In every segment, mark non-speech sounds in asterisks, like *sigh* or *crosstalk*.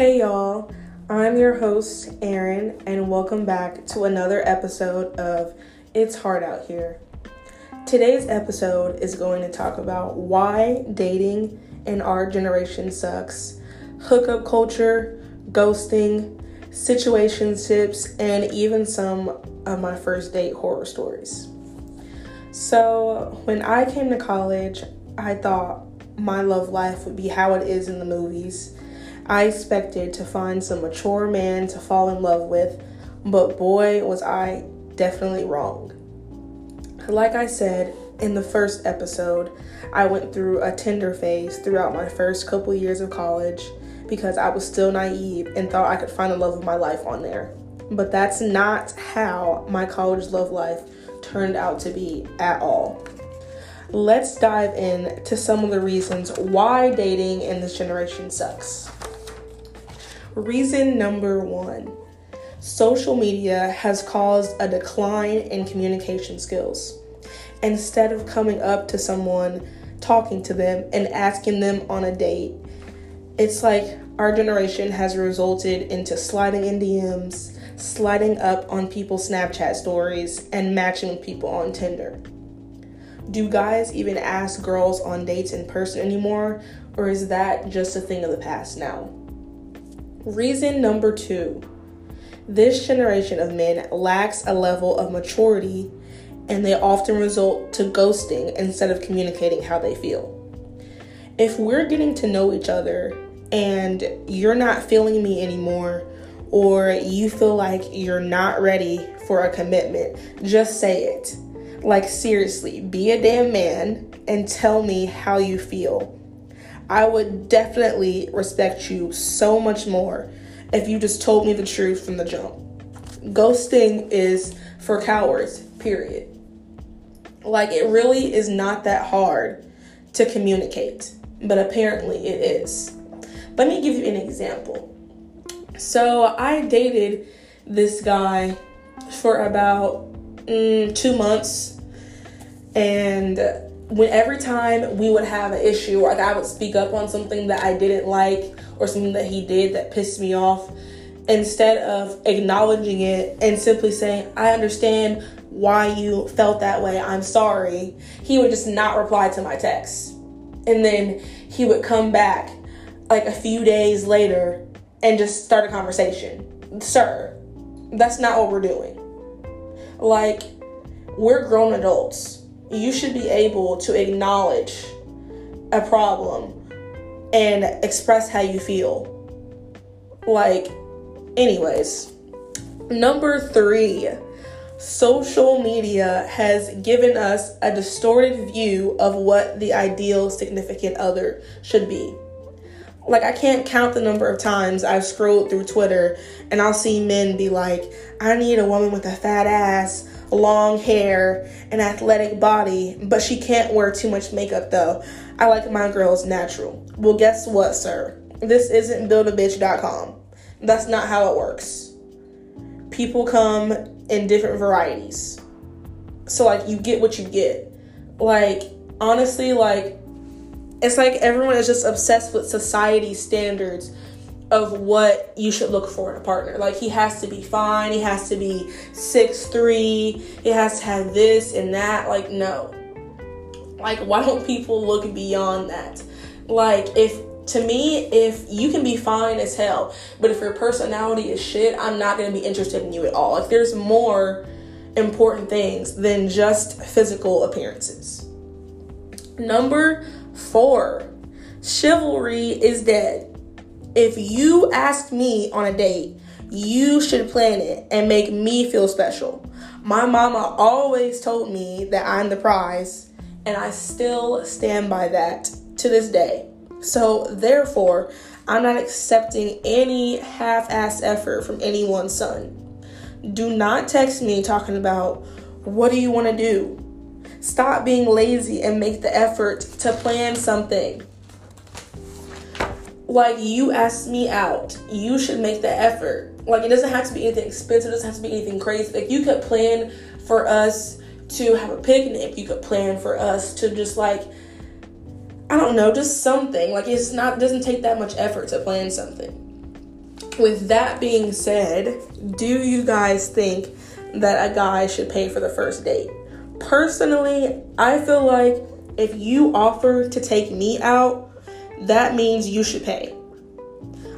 Hey y'all, I'm your host, Erin, and welcome back to another episode of It's Hard Out Here. Today's episode is going to talk about why dating in our generation sucks, hookup culture, ghosting, situationships, and even some of my first date horror stories. So, when I came to college, I thought my love life would be how it is in the movies I expected to find some mature man to fall in love with, but boy, was I definitely wrong. Like I said in the first episode, I went through a Tinder phase throughout my first couple years of college because I was still naive and thought I could find the love of my life on there. But that's not how my college love life turned out to be at all. Let's dive in to some of the reasons why dating in this generation sucks. Reason number one social media has caused a decline in communication skills. Instead of coming up to someone, talking to them, and asking them on a date, it's like our generation has resulted into sliding in DMs, sliding up on people's Snapchat stories, and matching people on Tinder. Do guys even ask girls on dates in person anymore, or is that just a thing of the past now? Reason number two this generation of men lacks a level of maturity and they often result to ghosting instead of communicating how they feel. If we're getting to know each other and you're not feeling me anymore, or you feel like you're not ready for a commitment, just say it. Like, seriously, be a damn man and tell me how you feel. I would definitely respect you so much more if you just told me the truth from the jump. Ghosting is for cowards, period. Like, it really is not that hard to communicate, but apparently it is. Let me give you an example. So, I dated this guy for about mm, two months, and when every time we would have an issue, or like I would speak up on something that I didn't like or something that he did that pissed me off, instead of acknowledging it and simply saying, I understand why you felt that way, I'm sorry, he would just not reply to my text. And then he would come back like a few days later and just start a conversation. Sir, that's not what we're doing. Like, we're grown adults you should be able to acknowledge a problem and express how you feel. Like, anyways, number three, social media has given us a distorted view of what the ideal significant other should be. Like, I can't count the number of times I've scrolled through Twitter and I'll see men be like, I need a woman with a fat ass long hair, and athletic body, but she can't wear too much makeup though. I like my girls natural. Well, guess what, sir? This isn't buildabitch.com. That's not how it works. People come in different varieties. So, like, you get what you get. Like, honestly, like, it's like everyone is just obsessed with society standards of what you should look for in a partner. Like he has to be fine, he has to be six three, he has to have this and that. Like, no. Like, why don't people look beyond that? Like, if to me, if you can be fine as hell, but if your personality is shit, I'm not gonna be interested in you at all. Like, there's more important things than just physical appearances. Number four, chivalry is dead if you ask me on a date, you should plan it and make me feel special. My mama always told me that I'm the prize, and I still stand by that to this day. So, therefore, I'm not accepting any half ass effort from anyone's son. Do not text me talking about what do you want to do? Stop being lazy and make the effort to plan something like you asked me out, you should make the effort. Like it doesn't have to be anything expensive, it doesn't have to be anything crazy. Like you could plan for us to have a picnic, you could plan for us to just like I don't know, just something. Like it's not doesn't take that much effort to plan something. with that being said, do you guys think that a guy should pay for the first date? Personally, I feel like if you offer to take me out, that means you should pay.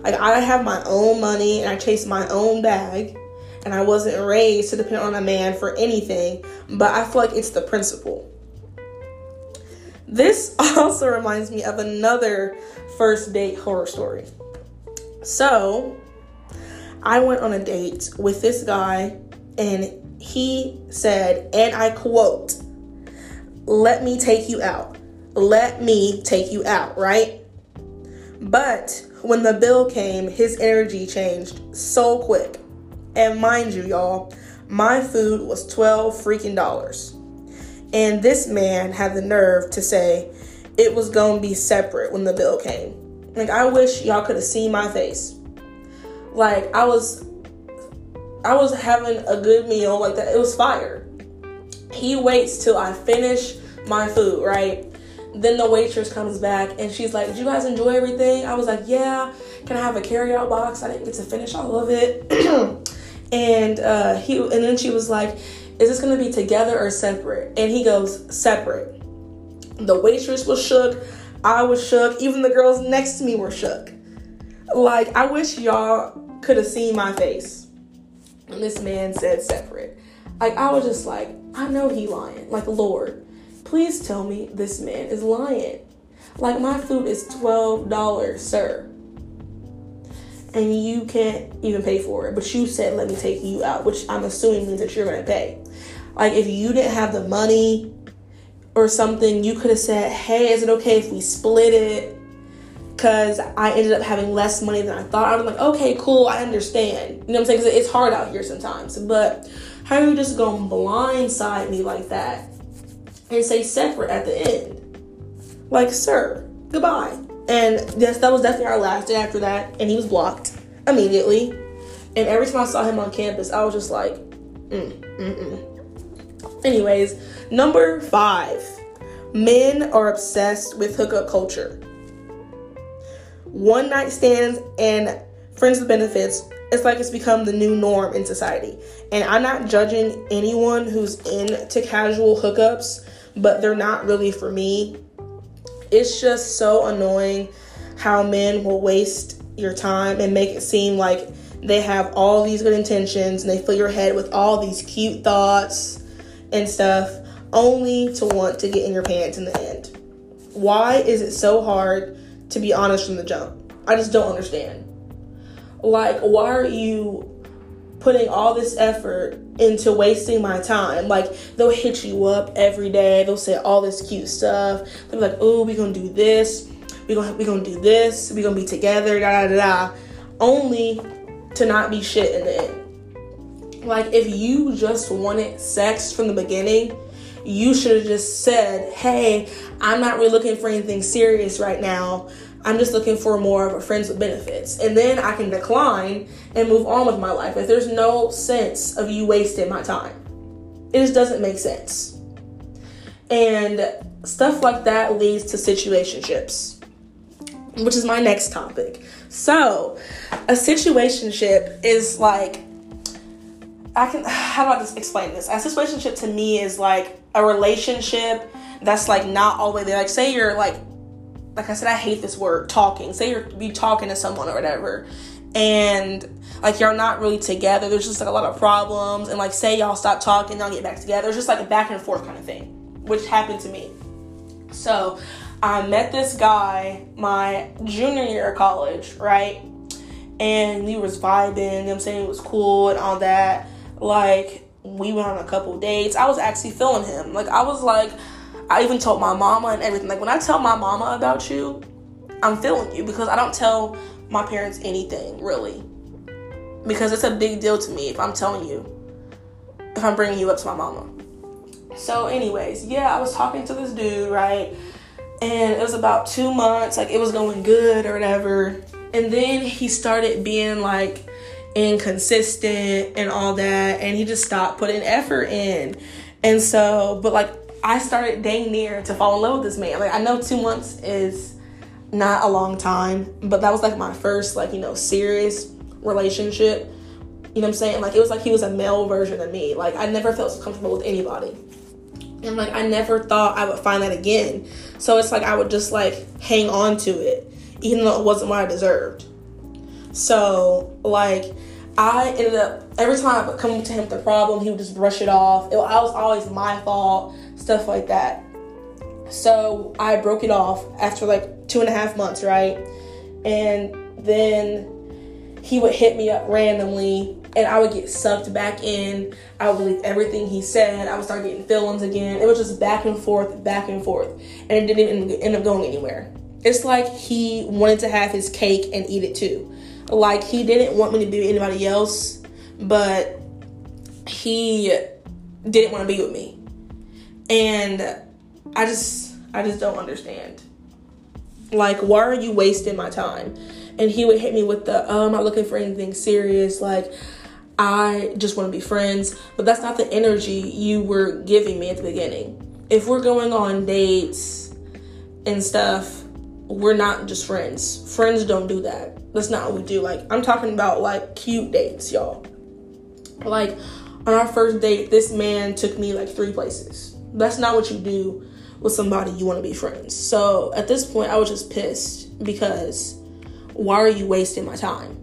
Like I have my own money and I chase my own bag and I wasn't raised to depend on a man for anything, but I feel like it's the principle. This *laughs* also reminds me of another first date horror story. So, I went on a date with this guy, and he said, and I quote, Let me take you out. Let me take you out, right? But when the bill came, his energy changed so quick. And mind you, y'all, my food was 12 freaking dollars. And this man had the nerve to say it was gonna be separate when the bill came. Like, I wish y'all could have seen my face. Like, I was. I was having a good meal like that. It was fire. He waits till I finish my food, right? Then the waitress comes back and she's like, Did you guys enjoy everything? I was like, Yeah. Can I have a carryout box? I didn't get to finish all of it. *clears throat* and uh, he and then she was like, Is this gonna be together or separate? And he goes, Separate. The waitress was shook. I was shook. Even the girls next to me were shook. Like, I wish y'all could have seen my face. And this man said separate. Like, I was just like, I know he lying. Like, Lord, please tell me this man is lying. Like, my food is $12, sir. And you can't even pay for it. But you said, let me take you out, which I'm assuming means that you're going to pay. Like, if you didn't have the money or something, you could have said, Hey, is it okay if we split it? Because I ended up having less money than I thought. I was like, Okay, cool, I understand. You know what I'm saying? Because it's hard out here sometimes. But how are you just going to blindside me like that and say separate at the end? Like, sir, goodbye. And yes, that was definitely our last day after that. And he was blocked immediately. And every time I saw him on campus, I was just like, mm, mm, mm. Anyways, number five men are obsessed with hookup culture. One night stands and friends with benefits, it's like it's become the new norm in society. And I'm not judging anyone who's into casual hookups, but they're not really for me. It's just so annoying how men will waste your time and make it seem like they have all these good intentions and they fill your head with all these cute thoughts and stuff only to want to get in your pants in the end. Why is it so hard to be honest from the jump? I just don't understand. Like, why are you putting all this effort into wasting my time? Like, they'll hit you up every day, they'll say all this cute stuff. They'll be like, oh, we gonna do this, we gonna, we gonna do this, we gonna be together, da da da. Only to not be shit in the end. Like, if you just wanted sex from the beginning, you should have just said, Hey, I'm not really looking for anything serious right now. I'm just looking for more of a friends with benefits. And then I can decline and move on with my life. If there's no sense of you wasting my time, it just doesn't make sense. And stuff like that leads to situationships, which is my next topic. So, a situationship is like I can *sighs* how do I just explain this? A situationship to me is like a relationship that's like not all the way there. Like say you're like like I said, I hate this word talking. Say you're be talking to someone or whatever, and like you're not really together. There's just like a lot of problems, and like say y'all stop talking, y'all get back together. It's just like a back and forth kind of thing, which happened to me. So I met this guy my junior year of college, right? And we was vibing, you know I'm saying it was cool and all that. Like we went on a couple dates. I was actually feeling him. Like I was like, I even told my mama and everything. Like when I tell my mama about you, I'm feeling you because I don't tell my parents anything really. Because it's a big deal to me if I'm telling you, if I'm bringing you up to my mama. So, anyways, yeah, I was talking to this dude, right? And it was about two months, like it was going good or whatever. And then he started being like, inconsistent and all that and he just stopped putting effort in and so but like i started dang near to fall in love with this man like i know two months is not a long time but that was like my first like you know serious relationship. You know what I'm saying? Like it was like he was a male version of me. Like I never felt so comfortable with anybody. And like I never thought I would find that again. So it's like I would just like hang on to it, even though it wasn't what I deserved. So like I ended up every time I would come to him with a problem, he would just brush it off. It, I was always my fault, stuff like that. So I broke it off after like two and a half months, right? And then he would hit me up randomly and I would get sucked back in. I would believe everything he said. I would start getting feelings again. It was just back and forth, back and forth. And it didn't even end up going anywhere. It's like he wanted to have his cake and eat it too. Like he didn't want me to be anybody else, but he didn't want to be with me. And I just I just don't understand. Like why are you wasting my time? And he would hit me with the, oh, I'm not looking for anything serious. Like, I just want to be friends. But that's not the energy you were giving me at the beginning. If we're going on dates and stuff, we're not just friends. Friends don't do that. That's not what we do. Like, I'm talking about like cute dates, y'all. Like, on our first date, this man took me like three places. That's not what you do with somebody you want to be friends. So at this point, I was just pissed because why are you wasting my time?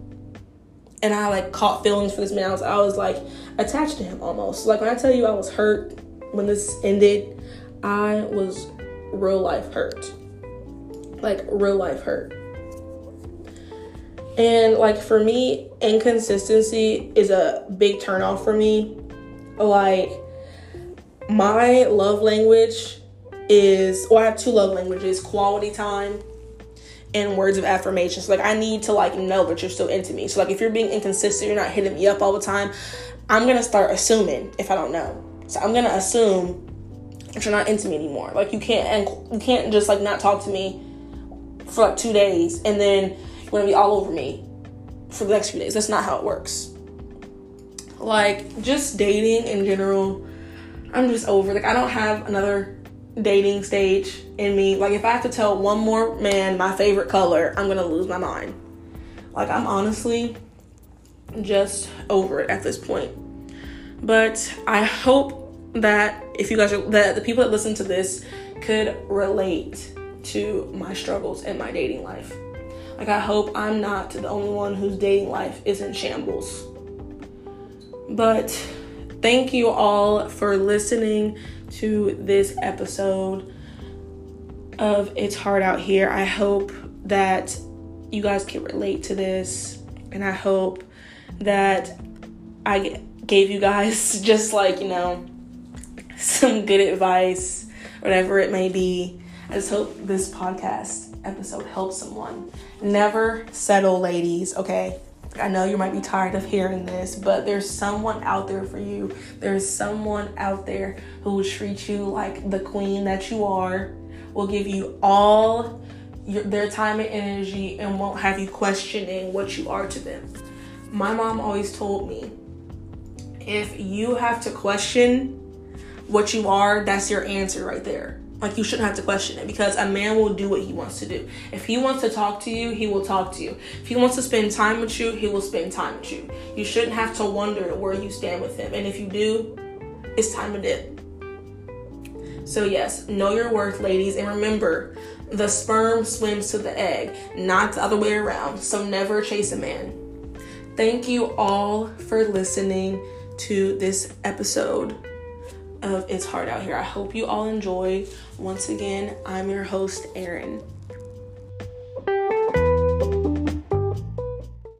And I like caught feelings for this man. I was, I was like attached to him almost. Like when I tell you I was hurt when this ended, I was real life hurt. Like real life hurt. And like for me, inconsistency is a big turnoff for me. Like my love language is well, I have two love languages, quality time and words of affirmation. So like I need to like know that you're still into me. So like if you're being inconsistent, you're not hitting me up all the time, I'm gonna start assuming if I don't know. So I'm gonna assume that you're not into me anymore. Like you can't and you can't just like not talk to me for like two days and then you're gonna be all over me for the next few days. That's not how it works. Like just dating in general, I'm just over. Like I don't have another dating stage in me. Like if I have to tell one more man my favorite color, I'm gonna lose my mind. Like I'm honestly just over it at this point. But I hope that if you guys are that the people that listen to this could relate to my struggles in my dating life. Like I hope I'm not the only one whose dating life is in shambles. But thank you all for listening to this episode of It's Hard Out Here. I hope that you guys can relate to this, and I hope that I gave you guys *laughs* just like, you know, some good advice, whatever it may be. I just hope this podcast episode helps someone. Never settle, ladies, okay? I know you might be tired of hearing this, but there's someone out there for you. There's someone out there who will treat you like the queen that you are, will give you all your, their time and energy, and won't have you questioning what you are to them. My mom always told me if you have to question what you are, that's your answer right there. Like you shouldn't have to question it because a man will do what he wants to do. If he wants to talk to you, he will talk to you. If he wants to spend time with you, he will spend time with you. You shouldn't have to wonder where you stand with him. And if you do, it's time to dip. So yes, know your worth, ladies, and remember, the sperm swims to the egg, not the other way around. So never chase a man. Thank you all for listening to this episode of It's Hard Out Here. I hope you all enjoy. Once again, I'm your host, Erin.